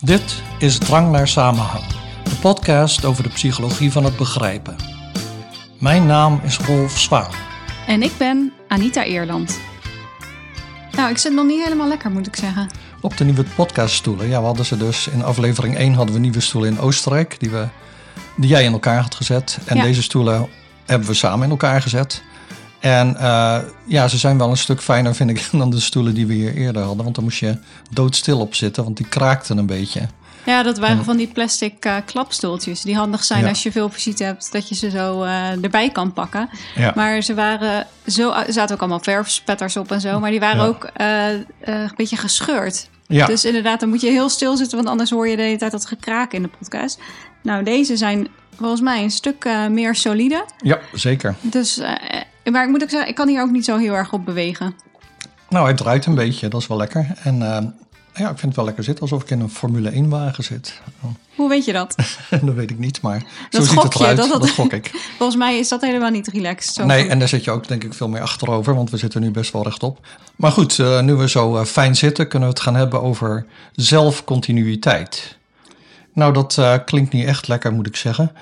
Dit is Drang naar Samenhang, de podcast over de psychologie van het begrijpen. Mijn naam is Rolf Zwaan. En ik ben Anita Eerland. Nou, ik zit nog niet helemaal lekker, moet ik zeggen. Op de nieuwe podcaststoelen. Ja, we hadden ze dus in aflevering 1 hadden we nieuwe stoelen in Oostenrijk, die, we, die jij in elkaar had gezet. En Ja. deze stoelen hebben we samen in elkaar gezet. En eh, ja, ze zijn wel een stuk fijner, vind ik, dan de stoelen die we hier eerder hadden. Want daar moest je doodstil op zitten, want die kraakten een beetje. Ja, dat waren van die plastic eh, klapstoeltjes. Die handig zijn Ja. als je veel visite hebt, dat je ze zo eh, erbij kan pakken. Ja. Maar ze waren zo, er zaten ook allemaal verfspetters op en zo. Maar die waren Ja. ook een beetje gescheurd. Ja. Dus inderdaad, dan moet je heel stil zitten, want anders hoor je de hele tijd dat gekraak in de podcast. Nou, deze zijn volgens mij een stuk meer solide. ja, zeker. Dus, maar ik moet ook zeggen, ik kan hier ook niet zo heel erg op bewegen. Nou, hij draait een beetje, dat is wel lekker. En eh, ja, ik vind het wel lekker zitten, alsof ik in een Formule 1 wagen zit. Hoe weet je dat? dat weet ik niet, maar zo Dat ziet het eruit. dat Dat, dat- gok ik. Volgens mij is dat helemaal niet relaxed. Zo Nee, en daar zit je ook denk ik veel meer achterover, want we zitten nu best wel rechtop. Maar goed, eh, nu we zo eh, fijn zitten, kunnen we het gaan hebben over zelfcontinuïteit. Nou, dat eh, klinkt niet echt lekker, moet ik zeggen.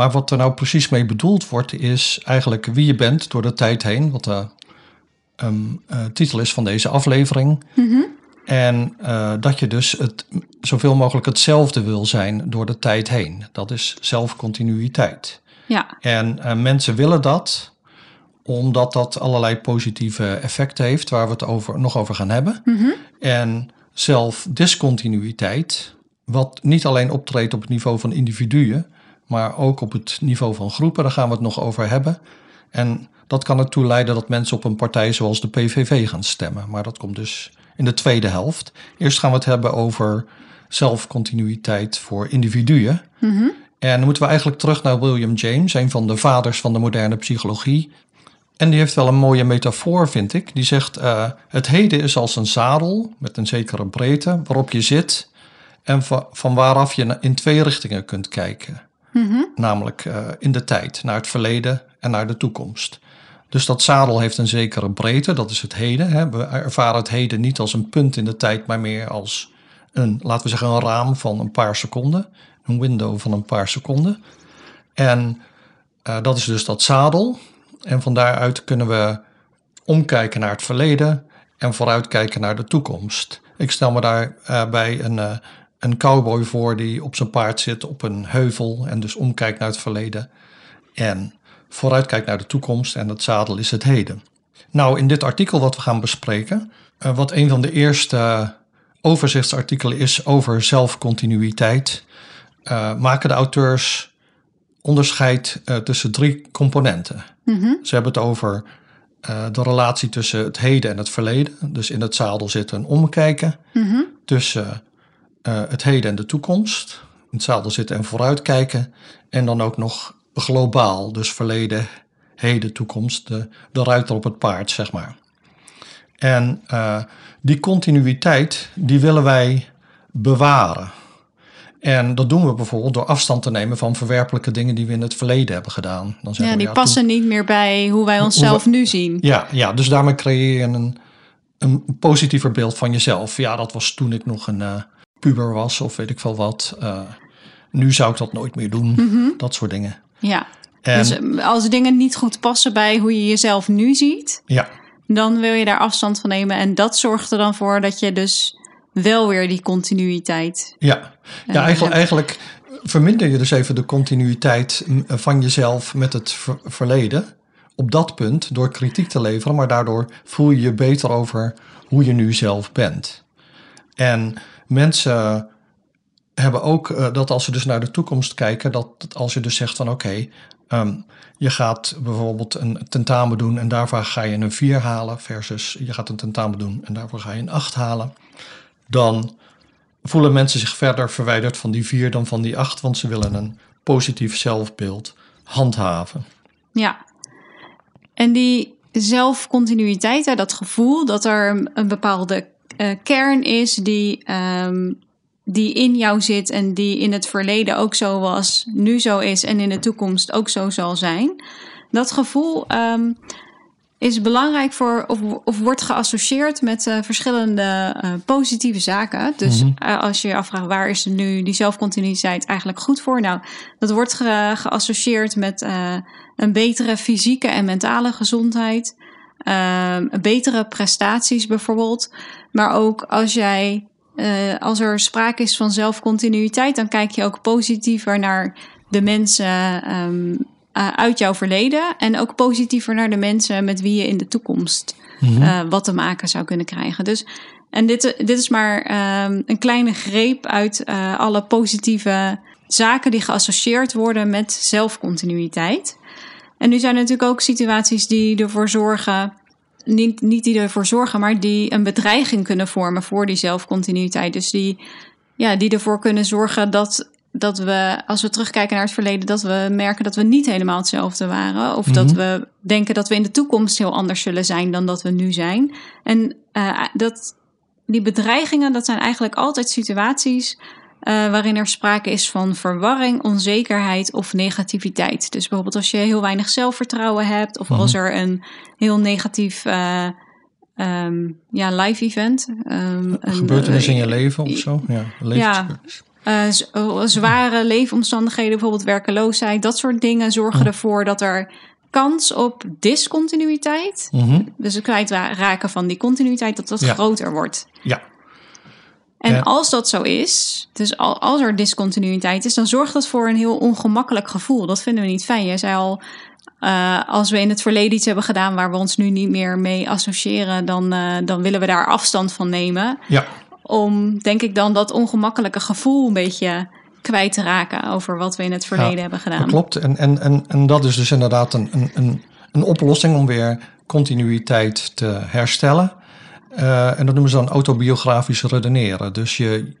Maar wat er nou precies mee bedoeld wordt, is eigenlijk wie je bent door de tijd heen. Wat de ehm, eh, titel is van deze aflevering. En eh, dat je dus het, zoveel mogelijk hetzelfde wil zijn door de tijd heen. Dat is zelfcontinuïteit. Ja, En eh, mensen willen dat omdat dat allerlei positieve effecten heeft, waar we het over, nog over gaan hebben. En zelfdiscontinuïteit, wat niet alleen optreedt op het niveau van individuen, maar ook op het niveau van groepen, daar gaan we het nog over hebben. En dat kan ertoe leiden dat mensen op een partij zoals de PVV gaan stemmen. Maar dat komt dus in de tweede helft. Eerst gaan we het hebben over zelfcontinuïteit voor individuen. En dan moeten we eigenlijk terug naar William James, een van de vaders van de moderne psychologie. En die heeft wel een mooie metafoor, vind ik. Die zegt: eh, Het heden is als een zadel met een zekere breedte waarop je zit en va- van waaraf je in twee richtingen kunt kijken. Namelijk eh, in de tijd, naar het verleden en naar de toekomst. Dus dat zadel heeft een zekere breedte, dat is het heden. Hè. We ervaren het heden niet als een punt in de tijd, maar meer als een, laten we zeggen, een raam van een paar seconden. Een window van een paar seconden. En eh, dat is dus dat zadel. En van daaruit kunnen we omkijken naar het verleden en vooruitkijken naar de toekomst. Ik stel me daarbij een, eh, een cowboy voor die op zijn paard zit op een heuvel en dus omkijkt naar het verleden en vooruitkijkt naar de toekomst en het zadel is het heden. Nou, in dit artikel wat we gaan bespreken, eh, wat een van de eerste overzichtsartikelen is over zelfcontinuïteit, eh, maken de auteurs onderscheid eh, tussen drie componenten. Ze hebben het over de relatie tussen het heden en het verleden. Dus in het zadel zit een omkijken. Tussen eh, het heden en de toekomst. In het zadel zitten en vooruitkijken. En dan ook nog globaal. Dus verleden, heden, toekomst. De, de ruiter op het paard, zeg maar. En eh, die continuïteit, die willen wij bewaren. En dat doen we bijvoorbeeld door afstand te nemen van verwerpelijke dingen die we in het verleden hebben gedaan. Dan ja we, die passen niet meer bij hoe wij onszelf nu zien. ja, ja, dus daarmee creëer je een, een positiever beeld van jezelf. Ja, dat was toen ik nog een eh, puber was of weet ik veel wat. Eh, nu zou ik dat nooit meer doen. Dat soort dingen. Ja. En, Dus eh, als dingen niet goed passen bij hoe je jezelf nu ziet, ja, dan wil je daar afstand van nemen. En dat zorgt er dan voor dat je dus wel weer die continuïteit. ja. ja eigenlijk, eigenlijk verminder je dus even de continuïteit mm, van jezelf met het ver- verleden. Op dat punt door kritiek te leveren, maar daardoor voel je je beter over hoe je nu zelf bent. En mensen hebben ook eh, dat als ze dus naar de toekomst kijken, dat als je dus zegt van oké, ehm, je gaat bijvoorbeeld een tentamen doen en daarvoor ga je een 4 halen, versus je gaat een tentamen doen en daarvoor ga je een 8 halen, dan voelen mensen zich verder verwijderd van die 4 dan van die 8, want ze willen een positief zelfbeeld handhaven. Ja. En die zelfcontinuïteit, dat gevoel dat er een bepaalde eh, kern is die, ehm, die in jou zit en die in het verleden ook zo was, nu zo is en in de toekomst ook zo zal zijn. Dat gevoel, ehm, is belangrijk voor, of, of wordt geassocieerd met uh, verschillende uh, positieve zaken. Dus Mhm. als je je afvraagt waar is nu die zelfcontinuïteit eigenlijk goed voor? Nou, dat wordt ge, geassocieerd met een betere fysieke en mentale gezondheid, uh, betere prestaties bijvoorbeeld. Maar ook als jij, uh, als er sprake is van zelfcontinuïteit, dan kijk je ook positiever naar de mensen. Um, uh, uit jouw verleden en ook positiever naar de mensen met wie je in de toekomst Mhm. uh, wat te maken zou kunnen krijgen. Dus, en dit, dit is maar um, een kleine greep uit uh, alle positieve zaken die geassocieerd worden met zelfcontinuïteit. En nu zijn er natuurlijk ook situaties die ervoor zorgen, niet, niet die ervoor zorgen, maar die een bedreiging kunnen vormen voor die zelfcontinuïteit. Dus die, ja, die ervoor kunnen zorgen dat dat we, als we terugkijken naar het verleden, dat we merken dat we niet helemaal hetzelfde waren. Of mm -hmm. dat we denken dat we in de toekomst heel anders zullen zijn dan dat we nu zijn. En uh, dat, die bedreigingen, dat zijn eigenlijk altijd situaties uh, waarin er sprake is van verwarring, onzekerheid of negativiteit. Dus bijvoorbeeld als je heel weinig zelfvertrouwen hebt, of als er een heel negatief. Uh, um, ja, live event. Um, een gebeurtenis in je leven of zo? Ja, ja uh, zware leefomstandigheden, bijvoorbeeld werkeloosheid, dat soort dingen zorgen ervoor dat er kans op discontinuïteit, mm -hmm. dus het kwijtraken van die continuïteit, dat dat ja. groter wordt. Ja. En ja. als dat zo is, dus als er discontinuïteit is, dan zorgt dat voor een heel ongemakkelijk gevoel. Dat vinden we niet fijn. Je zei al, uh, als we in het verleden iets hebben gedaan waar we ons nu niet meer mee associëren, dan, uh, dan willen we daar afstand van nemen. Ja om, denk ik dan, dat ongemakkelijke gevoel een beetje kwijt te raken over wat we in het verleden ja, hebben gedaan. Klopt. En, en, en, en dat is dus inderdaad een, een, een oplossing om weer continuïteit te herstellen. Uh, en dat noemen ze dan autobiografisch redeneren. Dus je,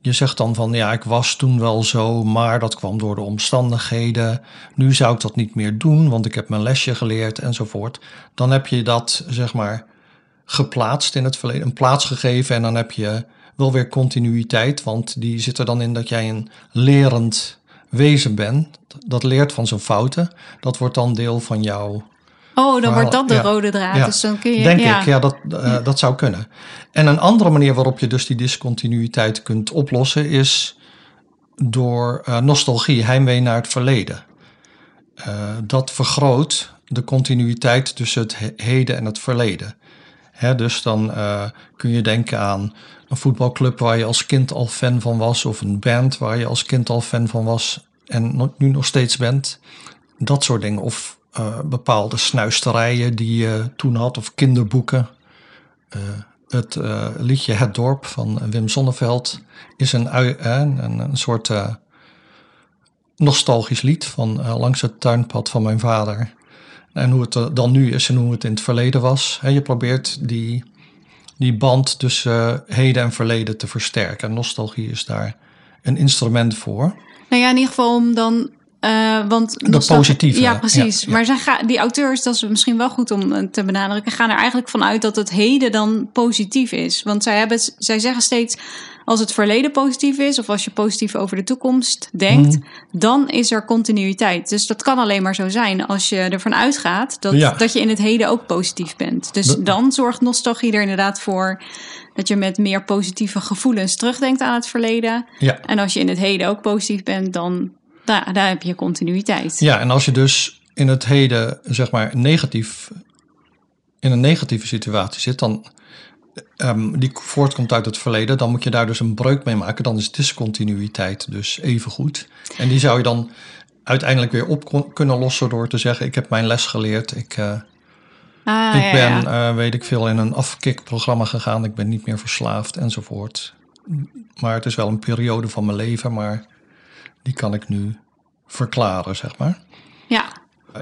je zegt dan van ja, ik was toen wel zo, maar dat kwam door de omstandigheden. Nu zou ik dat niet meer doen, want ik heb mijn lesje geleerd enzovoort. Dan heb je dat, zeg maar, geplaatst in het verleden, een plaats gegeven en dan heb je wel weer continuïteit, want die zit er dan in dat jij een lerend wezen bent. Dat leert van zijn fouten. Dat wordt dan deel van jou. Oh, dan verhaal. wordt dat de ja. rode draad. Ja. Dus dan kun je, Denk ja. ik, ja, dat, uh, dat zou kunnen. En een andere manier waarop je dus die discontinuïteit kunt oplossen is door uh, nostalgie, heimwee naar het verleden. Uh, dat vergroot de continuïteit tussen het heden en het verleden. He, dus dan kun je denken aan een voetbalclub waar je als kind al fan van was, of een band waar je als kind al fan van was en nu nog steeds bent. Dat soort dingen. Of uh, bepaalde snuisterijen die je toen had, of kinderboeken. Uh, het liedje Het Dorp van Wim Sonneveld is een, een, een soort nostalgisch lied van langs het tuinpad van mijn vader. En hoe het dan nu is en hoe het in het verleden was. Je probeert die, die band tussen heden en verleden te versterken. En nostalgie is daar een instrument voor. Nou ja, in ieder geval om dan. Uh, want de positieve. Ja, precies. Ja, ja. Maar zij gaan, die auteurs, dat is misschien wel goed om te benadrukken, gaan er eigenlijk vanuit dat het heden dan positief is. Want zij, hebben, zij zeggen steeds. Als het verleden positief is, of als je positief over de toekomst denkt, mm. dan is er continuïteit. Dus dat kan alleen maar zo zijn als je ervan uitgaat dat, ja. dat je in het heden ook positief bent. Dus dan zorgt nostalgie er inderdaad voor dat je met meer positieve gevoelens terugdenkt aan het verleden. En als je in het heden ook positief bent, dan daar, daar heb je continuïteit. Ja, en als je dus in het heden, zeg maar, negatief, in een negatieve situatie zit, dan um, die voortkomt uit het verleden, dan moet je daar dus een breuk mee maken. Dan is discontinuïteit dus even goed. En die zou je dan uiteindelijk weer op kunnen lossen door te zeggen: Ik heb mijn les geleerd. Ik, uh, ah, ik ja, ben, ja. Uh, weet ik veel, in een afkikprogramma gegaan. Ik ben niet meer verslaafd enzovoort. Maar het is wel een periode van mijn leven, maar die kan ik nu verklaren, zeg maar. Ja.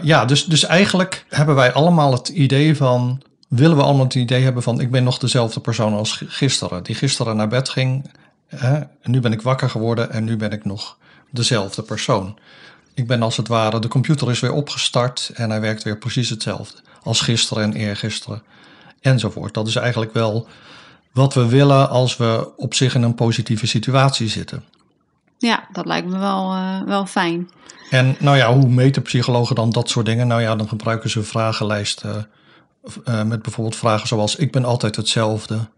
Ja, dus, dus eigenlijk hebben wij allemaal het idee van willen we allemaal het idee hebben van ik ben nog dezelfde persoon als gisteren. Die gisteren naar bed ging. Hè, en nu ben ik wakker geworden en nu ben ik nog dezelfde persoon. Ik ben als het ware, de computer is weer opgestart en hij werkt weer precies hetzelfde. Als gisteren en eergisteren enzovoort. Dat is eigenlijk wel wat we willen als we op zich in een positieve situatie zitten. Ja, dat lijkt me wel, uh, wel fijn. En nou ja, hoe meten psychologen dan dat soort dingen? Nou ja, dan gebruiken ze vragenlijsten eh, met bijvoorbeeld vragen zoals: Ik ben altijd hetzelfde.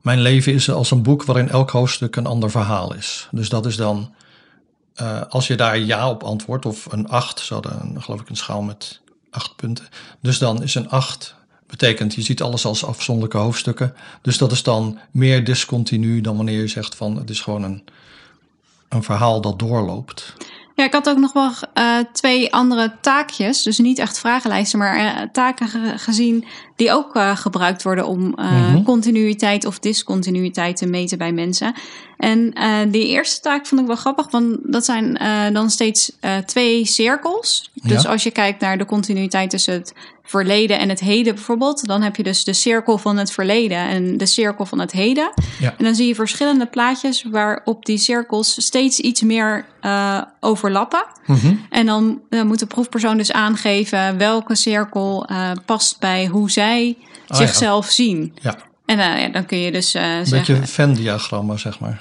Mijn leven is als een boek waarin elk hoofdstuk een ander verhaal is. Dus dat is dan, eh, als je daar ja op antwoordt, of een 8, ze hadden geloof ik een schaal met acht punten. Dus dan is een 8 betekent, je ziet alles als afzonderlijke hoofdstukken. Dus dat is dan meer discontinu dan wanneer je zegt van het is gewoon een, een verhaal dat doorloopt. Ja, ik had ook nog wel uh, twee andere taakjes. Dus niet echt vragenlijsten, maar uh, taken ge gezien die ook uh, gebruikt worden om mm -hmm. continuïteit of discontinuïteit te meten bij mensen. En die eerste taak vond ik wel grappig, want dat zijn dan steeds twee cirkels. Dus ja. als je kijkt naar de continuïteit tussen het verleden en het heden bijvoorbeeld, dan heb je dus de cirkel van het verleden en de cirkel van het heden. Ja. En dan zie je verschillende plaatjes waarop die cirkels steeds iets meer uh, overlappen. Mm -hmm. En dan uh, moet de proefpersoon dus aangeven welke cirkel uh, past bij hoe zij oh, zichzelf ja. zien. Ja. En ja, dan kun je dus Een zeggen... beetje Venn-diagrammen, zeg maar.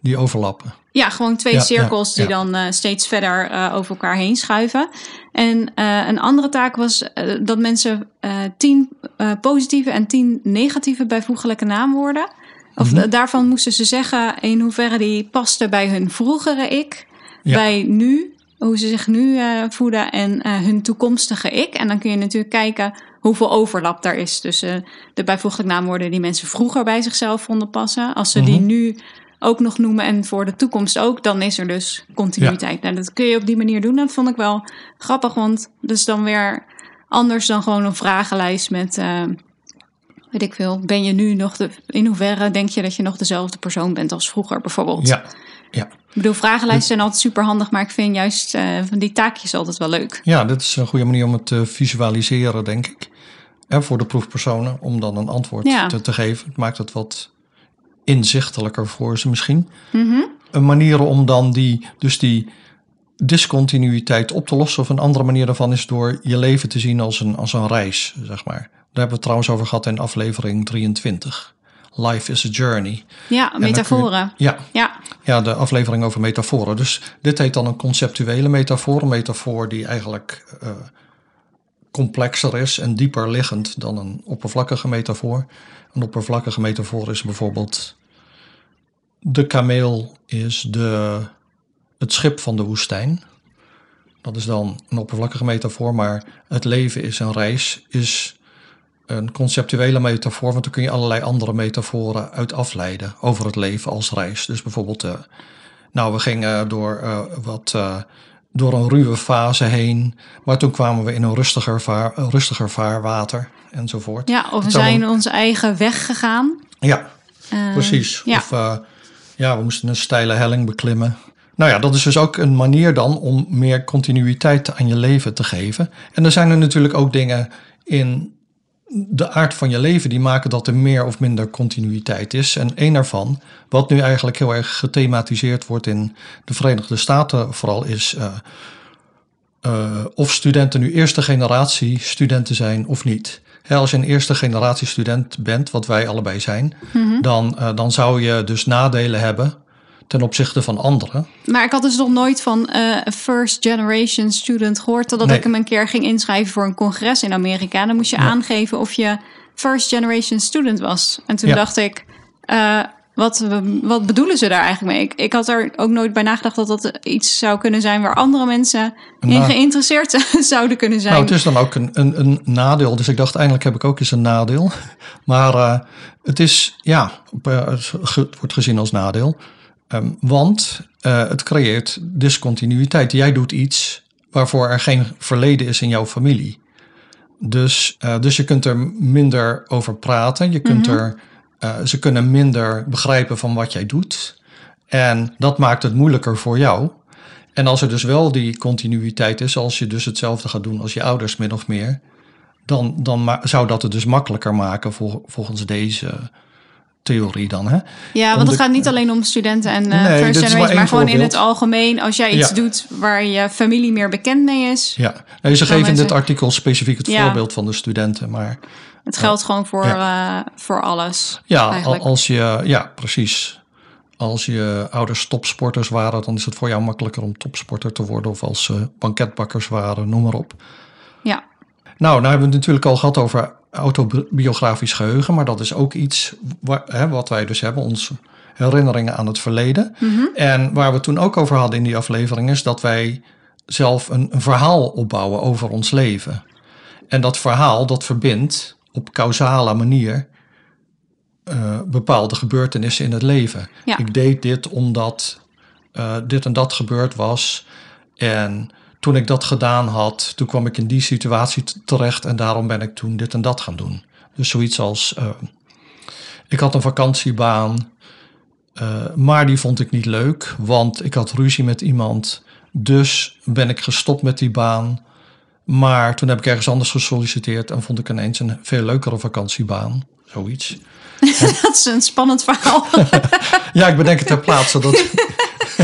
die overlappen. Ja, gewoon twee Ja, cirkels die dan uh, steeds verder uh, over elkaar heen schuiven. En uh, een andere taak was dat mensen tien positieve en tien negatieve bijvoeglijke naamwoorden. Of Mhm. daarvan moesten ze zeggen in hoeverre die paste bij hun vroegere ik, Ja. bij nu, hoe ze zich nu voeden en hun toekomstige ik. En dan kun je natuurlijk kijken hoeveel overlap daar is tussen de bijvoeglijk naamwoorden die mensen vroeger bij zichzelf vonden passen. Als ze die Mhm. nu ook nog noemen en voor de toekomst ook, dan is er dus continuïteit. Nou, dat kun je op die manier doen. Dat vond ik wel grappig, want dat is dan weer anders dan gewoon een vragenlijst met, uh, weet ik veel, ben je nu nog de, in hoeverre denk je dat je nog dezelfde persoon bent als vroeger bijvoorbeeld? Ja, ja. Ik bedoel, vragenlijsten zijn altijd super handig, maar ik vind juist uh, van die taakjes altijd wel leuk. ja, dit is een goede manier om het te visualiseren, denk ik. Voor de proefpersonen, om dan een antwoord Ja. te, te geven. Het maakt het wat inzichtelijker voor ze misschien. Mhm. Een manier om dan die, dus die discontinuïteit op te lossen. Of een andere manier daarvan is door je leven te zien als een, als een reis, zeg maar. Daar hebben we het trouwens over gehad in aflevering 23. Life is a journey. Ja, je- metaforen. Ja, Ja, ja, de aflevering over metaforen. Dus dit heet dan een conceptuele metafoor. Een metafoor die eigenlijk eh, complexer is en dieper liggend dan een oppervlakkige metafoor. Een oppervlakkige metafoor is bijvoorbeeld... De kameel is de, het schip van de woestijn. Dat is dan een oppervlakkige metafoor, maar het leven is een reis, is een conceptuele metafoor, want daar kun je allerlei andere metaforen uit afleiden over het leven als reis. Dus bijvoorbeeld, eh, nou, we gingen door eh, wat eh, door een ruwe fase heen, maar toen kwamen we in een rustiger, vaar, rustiger vaarwater enzovoort. ja of we zijn een- onze eigen weg gegaan. Ja, Eh, precies. Ja. Of eh, ja, we moesten een steile helling beklimmen. Nou ja, dat is dus ook een manier dan om meer continuïteit aan je leven te geven. En er zijn er natuurlijk ook dingen in de aard van je leven die maken dat er meer of minder continuïteit is. En één daarvan, wat nu eigenlijk heel erg gethematiseerd wordt in de Verenigde Staten vooral, is eh, eh, of studenten nu eerste generatie studenten zijn of niet. Als je een eerste generatie student bent, wat wij allebei zijn, Mhm. dan, eh, dan zou je dus nadelen hebben ten opzichte van anderen. Maar ik had dus nog nooit van een first generation student gehoord. Totdat Nee. ik hem een keer ging inschrijven voor een congres in Amerika. Dan moest je Ja. aangeven of je first generation student was. En toen Ja. dacht ik, eh, wat, wat bedoelen ze daar eigenlijk mee? Ik, ik had er ook nooit bij nagedacht dat dat iets zou kunnen zijn waar andere mensen in Nou. geïnteresseerd zouden kunnen zijn. Nou, het is dan ook een, een, een nadeel. Dus ik dacht, eindelijk heb ik ook eens een nadeel. Maar eh, het is, ja, het wordt gezien als nadeel. Ehm, want eh, het creëert discontinuïteit. Jij doet iets waarvoor er geen verleden is in jouw familie. Dus, eh, dus je kunt er minder over praten. Je kunt Mhm. er, eh, ze kunnen minder begrijpen van wat jij doet. En dat maakt het moeilijker voor jou. En als er dus wel die continuïteit is, als je dus hetzelfde gaat doen als je ouders min of meer, dan, dan zou dat het dus makkelijker maken vol- volgens deze theorie dan. Hè? Ja, want het gaat niet alleen om studenten en eh Nee, first maar generation, maar gewoon in het algemeen. Als jij iets Ja. doet waar je familie meer bekend mee is, Ja, nee, ze geven in dit artikel specifiek het Ja. voorbeeld van de studenten, maar het geldt gewoon voor, eh, voor alles. ja, eigenlijk. als je, ja, precies. Als je ouders topsporters waren, dan is het voor jou makkelijker om topsporter te worden. Of als ze banketbakkers waren, noem maar op. Ja. Nou, nou hebben we het natuurlijk al gehad over autobiografisch geheugen, maar dat is ook iets waar, hè, wat wij dus hebben, onze herinneringen aan het verleden. En waar we toen ook over hadden in die aflevering is dat wij zelf een, een verhaal opbouwen over ons leven. En dat verhaal dat verbindt op causale manier eh, bepaalde gebeurtenissen in het leven. Ja. Ik deed dit omdat eh, dit en dat gebeurd was. En toen ik dat gedaan had, toen kwam ik in die situatie terecht en daarom ben ik toen dit en dat gaan doen. Dus zoiets als, eh, ik had een vakantiebaan, eh, maar die vond ik niet leuk, want ik had ruzie met iemand. Dus ben ik gestopt met die baan. Maar toen heb ik ergens anders gesolliciteerd en vond ik ineens een veel leukere vakantiebaan. Zoiets. Dat is een spannend verhaal. Ja, ik bedenk het ter plaatse. Dat...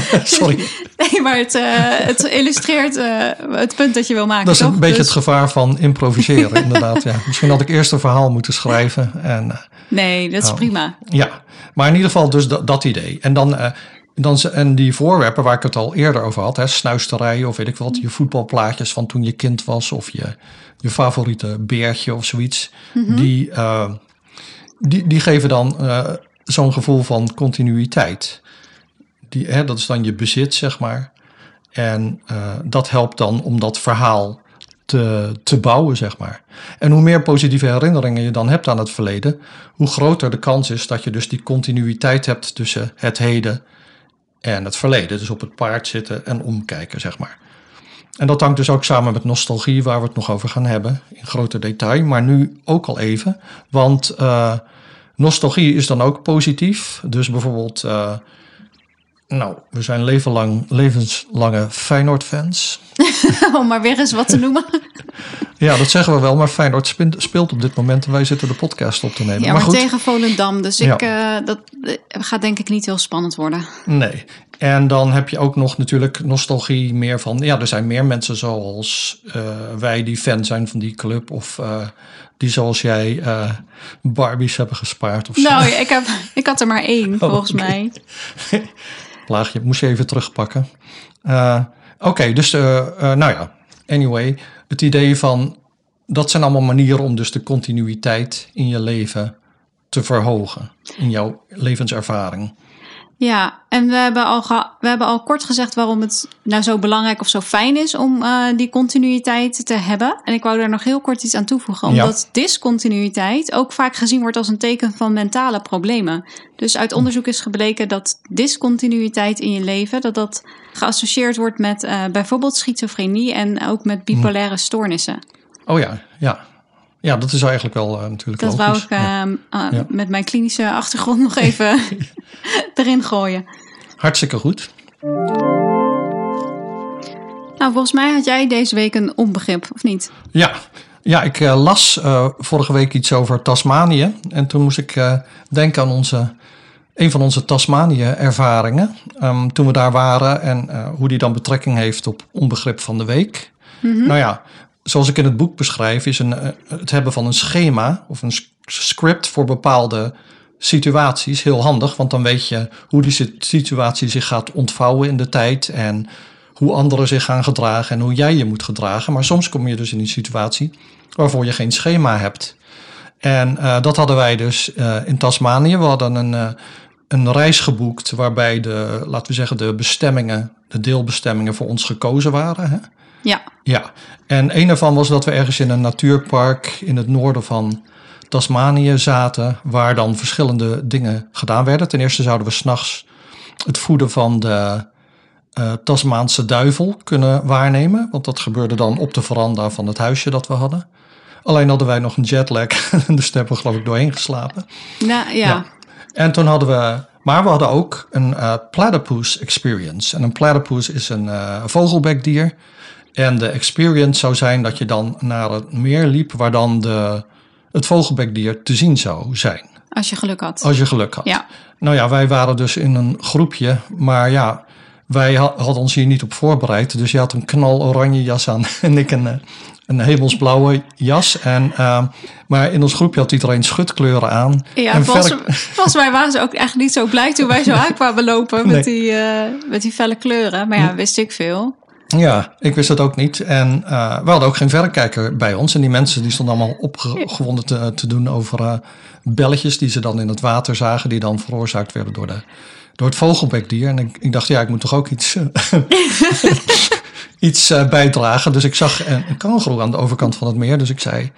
Sorry. Nee, maar het, eh, het illustreert eh, het punt dat je wil maken. Dat is toch? een beetje Dus- het gevaar van improviseren, inderdaad. Ja. Misschien had ik eerst een verhaal moeten schrijven. En, eh, Nee, dat is Oh. prima. ja, maar in ieder geval dus dat, dat idee. En dan, dan en die voorwerpen waar ik het al eerder over had, hè, snuisterijen of weet ik wat, je voetbalplaatjes van toen je kind was of je, je favoriete beertje of zoiets, die, eh, die, die geven dan zo'n gevoel van continuïteit. Die, hè, dat is dan je bezit, zeg maar. En eh, dat helpt dan om dat verhaal te, te bouwen, zeg maar. En hoe meer positieve herinneringen je dan hebt aan het verleden, hoe groter de kans is dat je dus die continuïteit hebt tussen het heden en het verleden. Dus op het paard zitten en omkijken, zeg maar. En dat hangt dus ook samen met nostalgie, waar we het nog over gaan hebben, in groter detail. Maar nu ook al even, want eh, nostalgie is dan ook positief. Dus bijvoorbeeld, eh, nou, we zijn levenlang, levenslange Feyenoord-fans. Om maar weer eens wat te noemen. Ja, dat zeggen we wel, maar Feyenoord speelt op dit moment en wij zitten de podcast op te nemen. Ja, maar maar goed, tegen Volendam. Dus Ja. ik, eh, dat eh, gaat denk ik niet heel spannend worden. nee. En dan heb je ook nog natuurlijk nostalgie meer van... Ja, er zijn meer mensen zoals eh, wij die fan zijn van die club... of die zoals jij Barbies hebben gespaard of zo. Nou, ik, heb, ik had er maar één, volgens oké. mij. Laagje, moest je even terugpakken. Eh, Oké, dus eh, eh, nou ja, anyway. Het idee van, dat zijn allemaal manieren om dus de continuïteit in je leven te verhogen. In jouw levenservaring. Ja, en we hebben, al we hebben al kort gezegd waarom het nou zo belangrijk of zo fijn is om eh, die continuïteit te hebben. En ik wou daar nog heel kort iets aan toevoegen. Ja. Omdat discontinuïteit ook vaak gezien wordt als een teken van mentale problemen. Dus uit onderzoek is gebleken dat discontinuïteit in je leven, dat dat geassocieerd wordt met eh, bijvoorbeeld schizofrenie en ook met bipolaire stoornissen. Oh ja, ja. Ja, dat is eigenlijk wel eh, natuurlijk Dat wou logisch. ik Ja. ehm, eh, Ja. met mijn klinische achtergrond nog even erin gooien. Hartstikke goed. Nou, volgens mij had jij deze week een onbegrip, of niet? Ja, ja ik eh, las eh, vorige week iets over Tasmanië. En toen moest ik denken aan onze, een van onze Tasmanië-ervaringen. ehm, toen we daar waren en hoe die dan betrekking heeft op onbegrip van de week. Nou ja, zoals ik in het boek beschrijf, is een, eh, het hebben van een schema of een script voor bepaalde situaties heel handig. Want dan weet je hoe die sit- situatie zich gaat ontvouwen in de tijd. En hoe anderen zich gaan gedragen en hoe jij je moet gedragen. Maar soms kom je dus in een situatie waarvoor je geen schema hebt. En eh, dat hadden wij dus eh, in Tasmanië. We hadden een, een reis geboekt waarbij de, laten we zeggen, de bestemmingen, de deelbestemmingen voor ons gekozen waren. Hè? Ja, Ja, en een daarvan was dat we ergens in een natuurpark in het noorden van Tasmanië zaten, waar dan verschillende dingen gedaan werden. Ten eerste zouden we s'nachts het voeden van de eh, Tasmaanse duivel kunnen waarnemen, want dat gebeurde dan op de veranda van het huisje dat we hadden. Alleen hadden wij nog een jetlag, dus daar hebben we geloof ik doorheen geslapen. nou, ja. Ja. En toen hadden we, maar we hadden ook een eh, platypus experience. En een platypus is een eh, vogelbekdier. En de experience zou zijn dat je dan naar het meer liep waar dan de, het vogelbekdier te zien zou zijn. als je geluk had. Als je geluk had. Ja. Nou ja, wij waren dus in een groepje, maar ja, wij ha- hadden ons hier niet op voorbereid. Dus je had een knal oranje jas aan en ik een, eh, een hemelsblauwe jas. En, eh, maar in ons groepje had iedereen schutkleuren aan. Ja, en volgens, volgens mij waren ze ook echt niet zo blij toen wij zo aankwamen lopen met, Nee. die, eh, met die felle kleuren. Maar ja, wist ik veel. Ja, ik wist het ook niet. En uh, we hadden ook geen verrekijker bij ons. En die mensen die stonden allemaal opgewonden te, te doen over uh, belletjes die ze dan in het water zagen, die dan veroorzaakt werden door, de, door het vogelbekdier. En ik, dacht, ja, ik moet toch ook iets, iets uh, bijdragen. Dus ik zag een, een kangoeroe aan de overkant van het meer. Dus ik zei,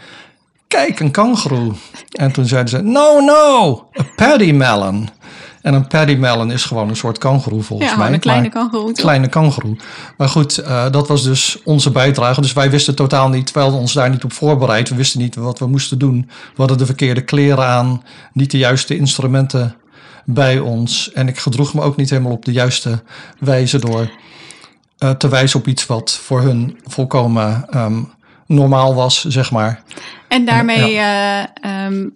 kijk, een kangoeroe. En toen zeiden ze, no, no, a paddy melon. En een paddy melon is gewoon een soort kangoeroe volgens ja, mij. een kleine toch? Kleine kangoeroe. Maar goed, eh, dat was dus onze bijdrage. Dus wij wisten totaal niet, we hadden ons daar niet op voorbereid. We wisten niet wat we moesten doen. We hadden de verkeerde kleren aan, niet de juiste instrumenten bij ons. En ik gedroeg me ook niet helemaal op de juiste wijze door eh, te wijzen op iets wat voor hun volkomen ehm, normaal was, zeg maar. En daarmee eh ehm,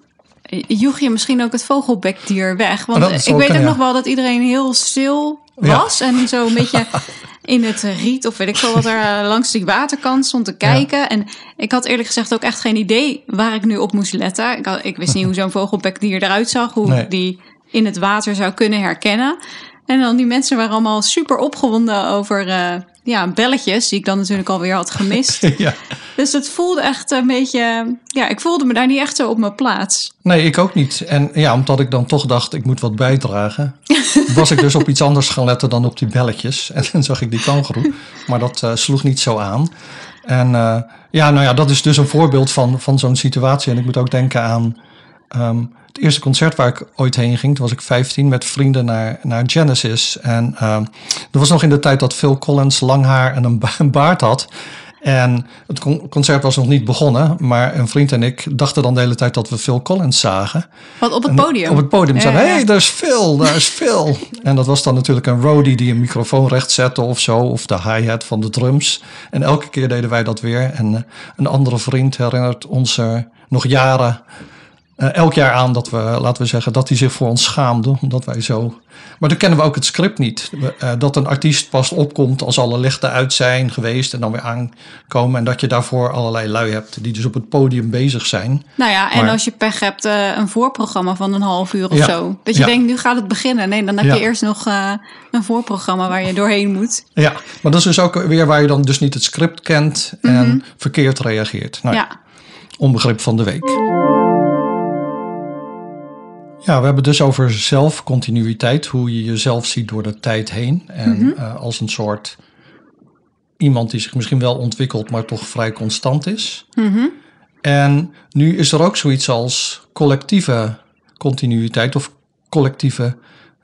joeg je misschien ook het vogelbekdier weg. Want Oh, ik weet ook nog wel dat iedereen heel stil Ja. was. En zo een beetje in het riet of weet ik veel wat er eh, langs die waterkant stond te kijken. En ik had eerlijk gezegd ook echt geen idee waar ik nu op moest letten. Ik, had, ik wist niet hoe zo'n vogelbekdier eruit zag. Hoe Nee. ik die in het water zou kunnen herkennen. En dan die mensen waren allemaal super opgewonden over... eh, ja, belletjes, die ik dan natuurlijk alweer had gemist. ja. Dus het voelde echt een beetje. Ja, ik voelde me daar niet echt zo op mijn plaats. Nee, ik ook niet. En ja, omdat ik dan toch dacht, ik moet wat bijdragen, was ik dus op iets anders gaan letten dan op die belletjes. En dan zag ik die kangoeroe, maar dat eh, sloeg niet zo aan. En eh, ja, nou ja, dat is dus een voorbeeld van, van zo'n situatie. En ik moet ook denken aan ehm, het eerste concert waar ik ooit heen ging. Toen was ik 15 met vrienden naar, naar Genesis. En ehm, dat was nog in de tijd dat Phil Collins lang haar en een, ba- een baard had. En het con- concert was nog niet begonnen, maar een vriend en ik dachten dan de hele tijd dat we Phil Collins zagen. Wat op het En podium. Op het podium zeiden, ja. hé, hey, daar is Phil, daar is Phil. en dat was dan natuurlijk een roadie die een microfoon recht zette of zo, of de hi-hat van de drums. En elke keer deden wij dat weer. En eh, een andere vriend herinnert ons er nog jaren, eh, elk jaar aan dat we, laten we zeggen, dat hij zich voor ons schaamde, omdat wij zo... Maar dan kennen we ook het script niet. Eh, dat een artiest pas opkomt als alle lichten uit zijn geweest en dan weer aankomen. En dat je daarvoor allerlei lui hebt die dus op het podium bezig zijn. Nou ja, en Maar- als je pech hebt, eh, een voorprogramma van een half uur of Ja. zo. Dat je Ja. denkt, nu gaat het beginnen. Nee, dan heb Ja. je eerst nog een voorprogramma waar je doorheen moet. Ja, maar dat is dus ook weer waar je dan dus niet het script kent en verkeerd reageert. Nou, Ja. Onbegrip van de week. Ja, we hebben dus over zelfcontinuïteit, hoe je jezelf ziet door de tijd heen. En eh, als een soort iemand die zich misschien wel ontwikkelt, maar toch vrij constant is. En nu is er ook zoiets als collectieve continuïteit of collectieve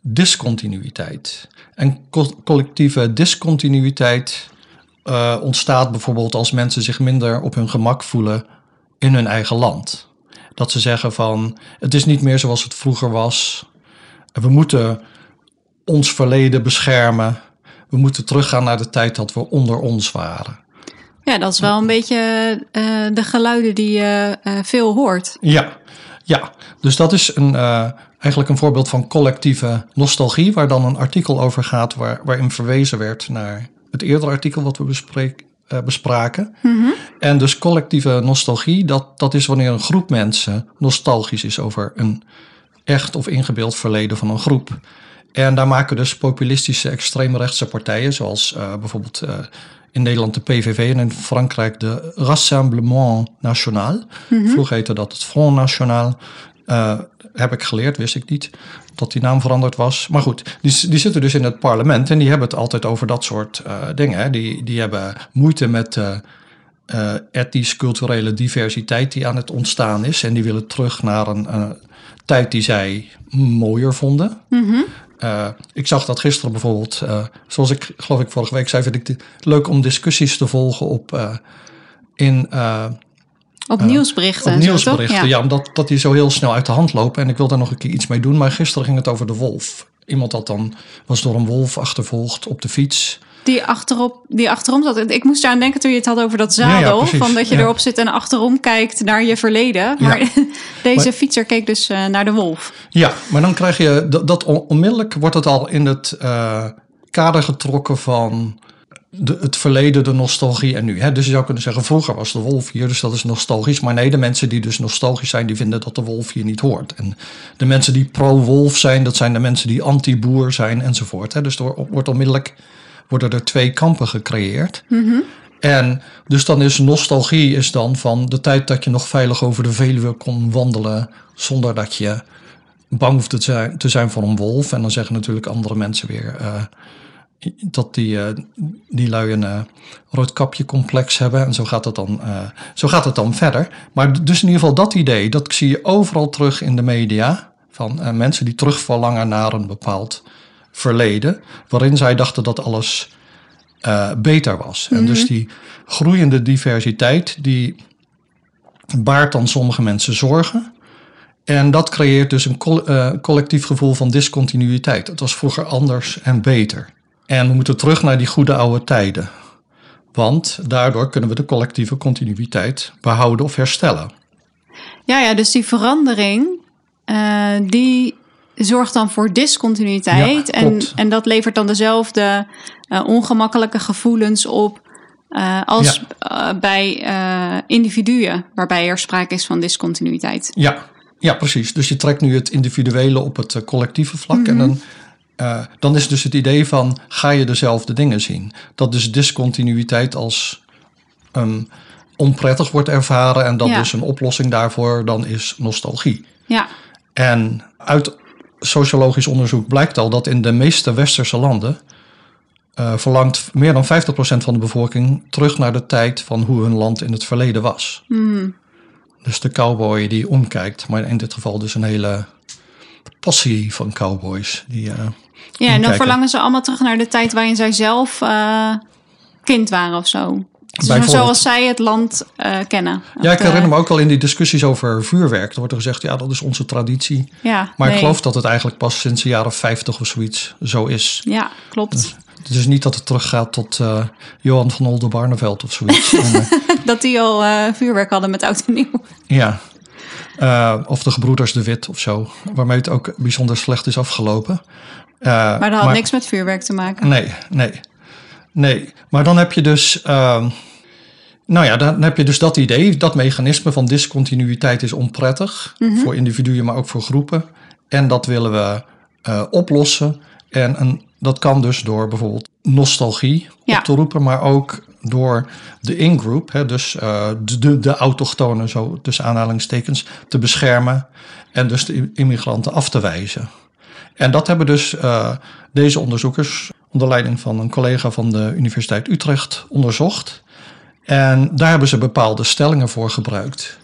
discontinuïteit. En co- collectieve discontinuïteit eh, ontstaat bijvoorbeeld als mensen zich minder op hun gemak voelen in hun eigen land. Dat ze zeggen van het is niet meer zoals het vroeger was. We moeten ons verleden beschermen. We moeten teruggaan naar de tijd dat we onder ons waren. ja, dat is wel een beetje eh, de geluiden die je eh, veel hoort. Ja, ja. dus dat is een, eh, eigenlijk een voorbeeld van collectieve nostalgie, waar dan een artikel over gaat waar, waarin verwezen werd naar het eerdere artikel wat we eh, bespraken. En dus collectieve nostalgie, dat, dat is wanneer een groep mensen nostalgisch is over een echt of ingebeeld verleden van een groep. En daar maken dus populistische extreemrechtse partijen, zoals eh, bijvoorbeeld eh, in Nederland de PVV en in Frankrijk de Rassemblement National. Vroeger heette dat het Front National. Heb ik geleerd, wist ik niet dat die naam veranderd was. Maar goed, die, die zitten dus in het parlement en die hebben het altijd over dat soort eh, dingen. Hè. Die, die hebben moeite met eh eh etnisch-culturele diversiteit die aan het ontstaan is. En die willen terug naar een tijd die zij mooier vonden. Eh, ik zag dat gisteren bijvoorbeeld, zoals ik geloof ik vorige week zei, vind ik het leuk om discussies te volgen op in Op nieuwsberichten. op nieuwsberichten. toch? ja. omdat dat die zo heel snel uit de hand lopen. En ik wil daar nog een keer iets mee doen. Maar gisteren ging het over de wolf. Iemand dat dan was door een wolf achtervolgd op de fiets. Die, achterop, die achterom zat. Ik moest daar aan denken toen je het had over dat Ja, ja, zadel. van dat je Ja. erop zit en achterom kijkt naar je verleden. Maar deze Maar- fietser keek dus eh, naar de wolf. Ja, maar dan krijg je dat, dat on- onmiddellijk wordt het al in het eh, kader getrokken van de, het verleden, de nostalgie en nu. Hè? Dus je zou kunnen zeggen, vroeger was de wolf hier, dus dat is nostalgisch. Maar nee, de mensen die dus nostalgisch zijn, die vinden dat de wolf hier niet hoort. En de mensen die pro-wolf zijn, dat zijn de mensen die anti-boer zijn enzovoort. Hè? Dus er wordt onmiddellijk worden er twee kampen gecreëerd. En dus dan is nostalgie is dan van de tijd dat je nog veilig over de Veluwe kon wandelen zonder dat je bang te zijn, te zijn voor een wolf. En dan zeggen natuurlijk andere mensen weer eh, dat die, eh, die lui een eh, roodkapje complex hebben. En zo gaat, het dan, eh, zo gaat het dan verder. Maar dus in ieder geval dat idee, dat zie je overal terug in de media. Van eh, mensen die terugverlangen naar een bepaald verleden. Waarin zij dachten dat alles eh, beter was. En dus die groeiende diversiteit, die baart dan sommige mensen zorgen. En dat creëert dus een col- eh, collectief gevoel van discontinuïteit. Het was vroeger anders en beter. En we moeten terug naar die goede oude tijden. Want daardoor kunnen we de collectieve continuïteit behouden of herstellen. Ja, ja, dus die verandering, eh, die zorgt dan voor discontinuïteit. Ja, en, en dat levert dan dezelfde eh, ongemakkelijke gevoelens op eh, als bij individuen, waarbij er sprake is van discontinuïteit. Ja, ja, precies. Dus je trekt nu het individuele op het collectieve vlak. En dan, eh, dan is dus het idee van, ga je dezelfde dingen zien? Dat dus discontinuïteit als ehm, onprettig wordt ervaren. En dat Ja. dus een oplossing daarvoor dan is nostalgie. Ja, En uit sociologisch onderzoek blijkt al dat in de meeste westerse landen eh, verlangt meer dan 50% van de bevolking terug naar de tijd van hoe hun land in het verleden was. Dus de cowboy die omkijkt, maar in dit geval dus een hele passie van cowboys. Die, eh, ja en dan verlangen ze allemaal terug naar de tijd waarin zij zelf eh, kind waren of zo. Dus zoals zij het land eh, kennen. ja, ik Of, eh, herinner me ook wel in die discussies over vuurwerk. Er wordt er gezegd, ja, dat is onze traditie. Ja, Maar nee. ik geloof dat het eigenlijk pas sinds de jaren 50 of zoiets zo is. Ja, klopt. Het is niet dat het teruggaat tot Johan van Oldenbarneveld of zoiets. Dat die al vuurwerk hadden met oud en nieuw. Ja. Of de gebroeders de Wit of zo. Waarmee het ook bijzonder slecht is afgelopen. Eh, Maar dat had niks met vuurwerk te maken. Nee, nee. Nee. Maar dan heb je dus. ehm, nou ja, dan heb je dus dat idee. Dat mechanisme van discontinuïteit is onprettig. Voor individuen, maar ook voor groepen. En dat willen we eh, oplossen. En een, dat kan dus door bijvoorbeeld nostalgie Ja. op te roepen, maar ook door de in-group, hè, dus eh, de, de, de autochtonen, zo tussen aanhalingstekens, te beschermen en dus de immigranten af te wijzen. En dat hebben dus eh, deze onderzoekers onder leiding van een collega van de Universiteit Utrecht onderzocht. En daar hebben ze bepaalde stellingen voor gebruikt.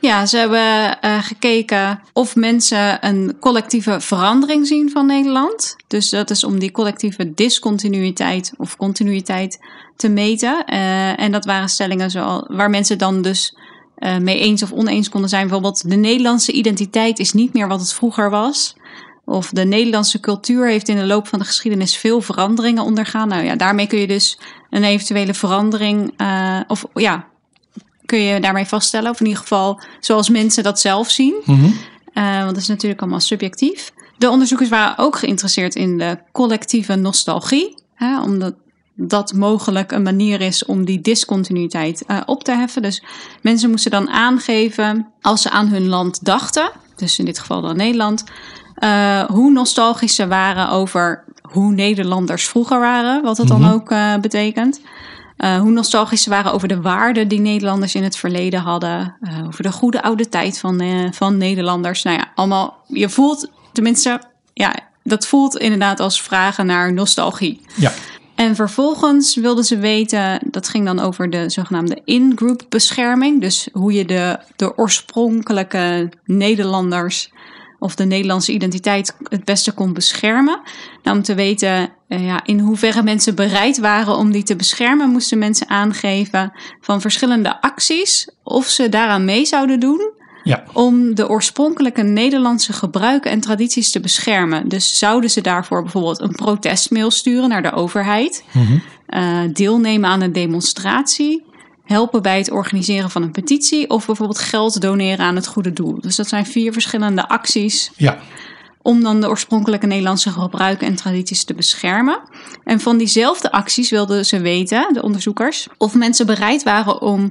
Ja, ze hebben eh, gekeken of mensen een collectieve verandering zien van Nederland. Dus dat is om die collectieve discontinuïteit of continuïteit te meten. Eh, en dat waren stellingen waar mensen dan dus mee eens of oneens konden zijn. Bijvoorbeeld, de Nederlandse identiteit is niet meer wat het vroeger was. Of de Nederlandse cultuur heeft in de loop van de geschiedenis veel veranderingen ondergaan. Nou ja, daarmee kun je dus een eventuele verandering, eh, of ja, kun je daarmee vaststellen. Of in ieder geval zoals mensen dat zelf zien. Eh, want dat is natuurlijk allemaal subjectief. De onderzoekers waren ook geïnteresseerd in de collectieve nostalgie. Hè, omdat dat mogelijk een manier is om die discontinuïteit eh, op te heffen. Dus mensen moesten dan aangeven als ze aan hun land dachten. Dus in dit geval dan Nederland. Eh, hoe nostalgisch ze waren over hoe Nederlanders vroeger waren. Wat dat dan ook eh, betekent. Uh, hoe nostalgisch ze waren over de waarden die Nederlanders in het verleden hadden. Over de goede oude tijd van, van Nederlanders. Nou ja, allemaal. Je voelt, tenminste, ja, dat voelt inderdaad als vragen naar nostalgie. Ja. En vervolgens wilden ze weten, dat ging dan over de zogenaamde in-group bescherming. Dus hoe je de, de oorspronkelijke Nederlanders of de Nederlandse identiteit het beste kon beschermen. Nou, om te weten uh, ja, in hoeverre mensen bereid waren om die te beschermen, moesten mensen aangeven van verschillende acties of ze daaraan mee zouden doen. Ja. Om de oorspronkelijke Nederlandse gebruiken en tradities te beschermen. Dus zouden ze daarvoor bijvoorbeeld een protestmail sturen naar de overheid, mm-hmm. uh, deelnemen aan een demonstratie, helpen bij het organiseren van een petitie of bijvoorbeeld geld doneren aan het goede doel. Dus dat zijn vier verschillende acties. Ja. Om dan de oorspronkelijke Nederlandse gebruiken en tradities te beschermen. En van diezelfde acties wilden ze weten, de onderzoekers, of mensen bereid waren om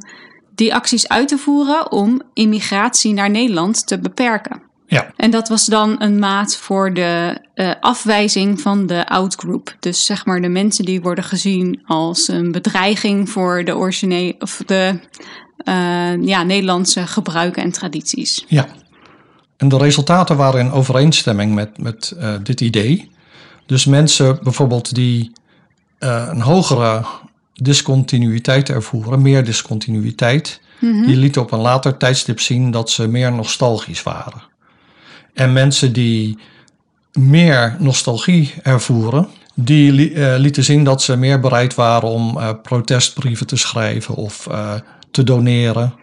die acties uit te voeren om immigratie naar Nederland te beperken. Ja, En dat was dan een maat voor de eh, afwijzing van de outgroup. Dus zeg maar de mensen die worden gezien als een bedreiging voor de originele of de eh, ja, Nederlandse gebruiken en tradities. ja. En de resultaten waren in overeenstemming met, met eh, dit idee. Dus mensen bijvoorbeeld die een hogere discontinuïteit ervoeren, meer discontinuïteit, die lieten op een later tijdstip zien dat ze meer nostalgisch waren. En mensen die meer nostalgie ervoeren, die eh, lieten zien dat ze meer bereid waren om eh, protestbrieven te schrijven of eh, te doneren.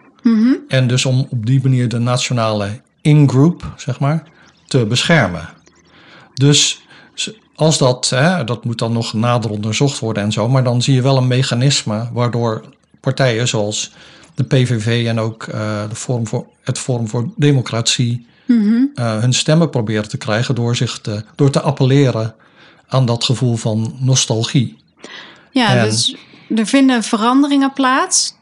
En dus om op die manier de nationale in-group, zeg maar, te beschermen. Dus als dat, hè, dat moet dan nog nader onderzocht worden en zo, maar dan zie je wel een mechanisme waardoor partijen zoals de PVV en ook de Forum voor, het Forum voor Democratie eh, hun stemmen proberen te krijgen door, zich te, door te appelleren aan dat gevoel van nostalgie. Ja, En- dus er vinden veranderingen plaats.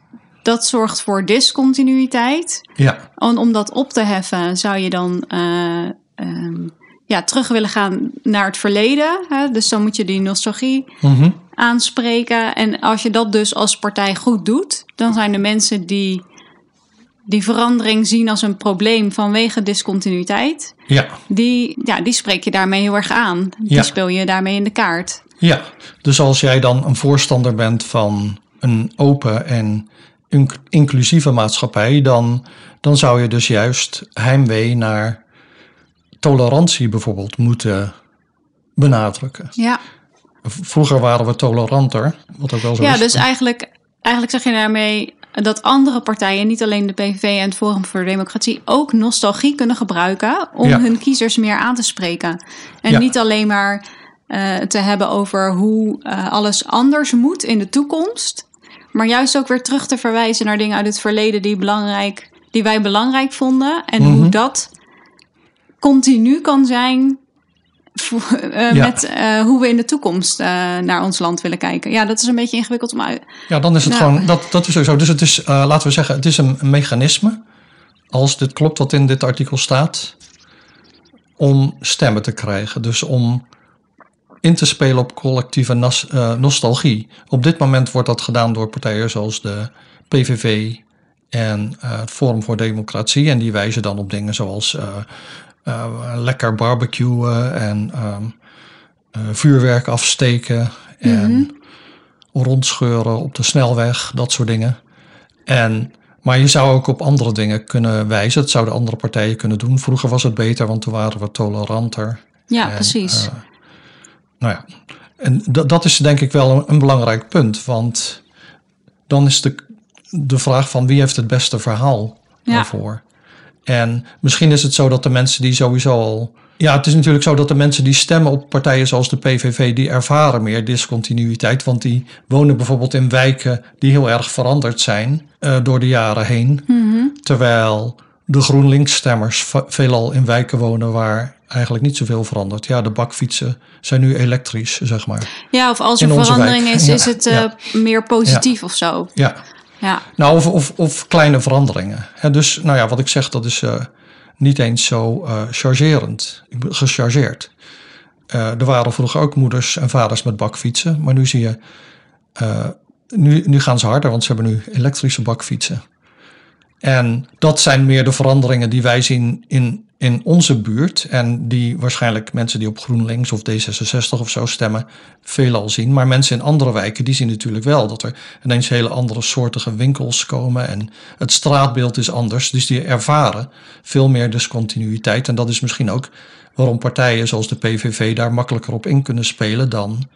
Dat zorgt voor discontinuïteit. Ja, En om dat op te heffen zou je dan eh, ehm, ja, terug willen gaan naar het verleden. Hè? Dus dan moet je die nostalgie mhm, aanspreken. En als je dat dus als partij goed doet, dan zijn de mensen die die verandering zien als een probleem vanwege discontinuïteit. ja, Die, ja, die spreek je daarmee heel erg aan. Die Ja. speel je daarmee in de kaart. ja. Dus als jij dan een voorstander bent van een open en inc- inclusieve maatschappij, dan, dan zou je dus juist heimwee naar tolerantie bijvoorbeeld moeten benadrukken. Ja, Vroeger waren we toleranter, wat ook wel zo ja is. dus eigenlijk, eigenlijk zeg je daarmee dat andere partijen, niet alleen de PVV en het Forum voor Democratie, ook nostalgie kunnen gebruiken om Ja. hun kiezers meer aan te spreken. En Ja. niet alleen maar eh, te hebben over hoe eh, alles anders moet in de toekomst, maar juist ook weer terug te verwijzen naar dingen uit het verleden die, belangrijk, die wij belangrijk vonden en hoe Mhm. dat continu kan zijn eh, Ja. met eh, hoe we in de toekomst eh, naar ons land willen kijken. Ja, dat is een beetje ingewikkeld om uit. Ja, dan is het Nou. gewoon, dat, dat is sowieso. Dus het is, laten we zeggen, het is een, een mechanisme, als dit klopt wat in dit artikel staat, om stemmen te krijgen. Dus om in te spelen op collectieve nas- nostalgie. Op dit moment wordt dat gedaan door partijen zoals de PVV en het Forum voor Democratie. En die wijzen dan op dingen zoals lekker barbecuen en ehm, eh, vuurwerk afsteken en rondscheuren op de snelweg, dat soort dingen. En, maar je zou ook op andere dingen kunnen wijzen. Dat zouden andere partijen kunnen doen. Vroeger was het beter, want toen waren we toleranter. Ja, En, precies. eh, nou ja, en dat, dat is denk ik wel een, een belangrijk punt. Want dan is de, de vraag van wie heeft het beste verhaal Ja. daarvoor. En misschien is het zo dat de mensen die sowieso al. Ja, het is natuurlijk zo dat de mensen die stemmen op partijen zoals de PVV, die ervaren meer discontinuïteit. Want die wonen bijvoorbeeld in wijken die heel erg veranderd zijn eh, door de jaren heen. Terwijl de GroenLinks-stemmers veelal in wijken wonen waar eigenlijk niet zoveel verandert. Ja, de bakfietsen zijn nu elektrisch, zeg maar. ja, of als er verandering wijk. is, Ja, is het eh, ja. meer positief of zo. Ja, Ja, nou, of, of, of kleine veranderingen. Dus, nou ja, wat ik zeg, dat is eh, niet eens zo eh, chargerend, gechargeerd. Eh, er waren vroeger ook moeders en vaders met bakfietsen, maar nu zie je, nu, nu gaan ze harder, want ze hebben nu elektrische bakfietsen. En dat zijn meer de veranderingen die wij zien in, in onze buurt. En die waarschijnlijk mensen die op GroenLinks of D66 of zo stemmen, veelal zien. Maar mensen in andere wijken, die zien natuurlijk wel dat er ineens hele andere soortige winkels komen. En het straatbeeld is anders. Dus die ervaren veel meer discontinuïteit. En dat is misschien ook waarom partijen zoals de PVV daar makkelijker op in kunnen spelen dan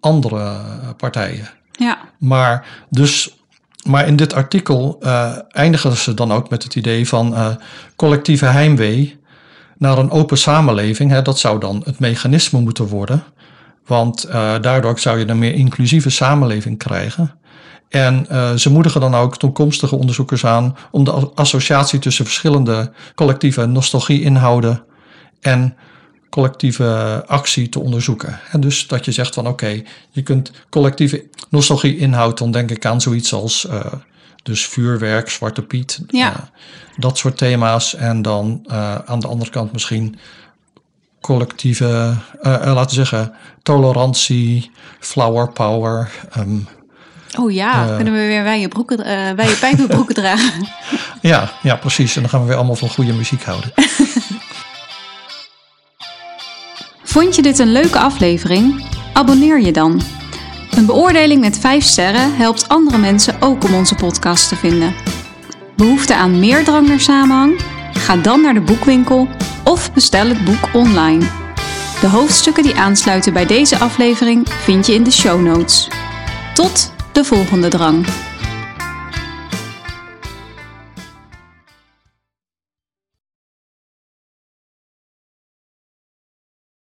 andere partijen. ja, Maar, dus, maar in dit artikel eh, eindigen ze dan ook met het idee van eh, collectieve heimwee naar een open samenleving. Hè, dat zou dan het mechanisme moeten worden. Want eh, daardoor zou je een meer inclusieve samenleving krijgen. En ze moedigen dan ook toekomstige onderzoekers aan om de associatie tussen verschillende collectieve nostalgie-inhouden en collectieve actie te onderzoeken. En dus dat je zegt van oké, je kunt collectieve nostalgie inhoud, dan denk ik aan zoiets als eh, Dus vuurwerk, Zwarte Piet, Ja. eh, dat soort thema's. En dan eh, aan de andere kant misschien collectieve, laten we zeggen, tolerantie, flower power. ehm, Oh ja, kunnen we weer wijde, broeken, wijde pijpenbroeken dragen. ja, ja, precies. En dan gaan we weer allemaal van goede muziek houden. Vond je dit een leuke aflevering? Abonneer je dan. Een beoordeling met 5 sterren helpt andere mensen ook om onze podcast te vinden. Behoefte aan meer drang naar samenhang? Ga dan naar de boekwinkel of bestel het boek online. De hoofdstukken die aansluiten bij deze aflevering vind je in de show notes. Tot de volgende drang.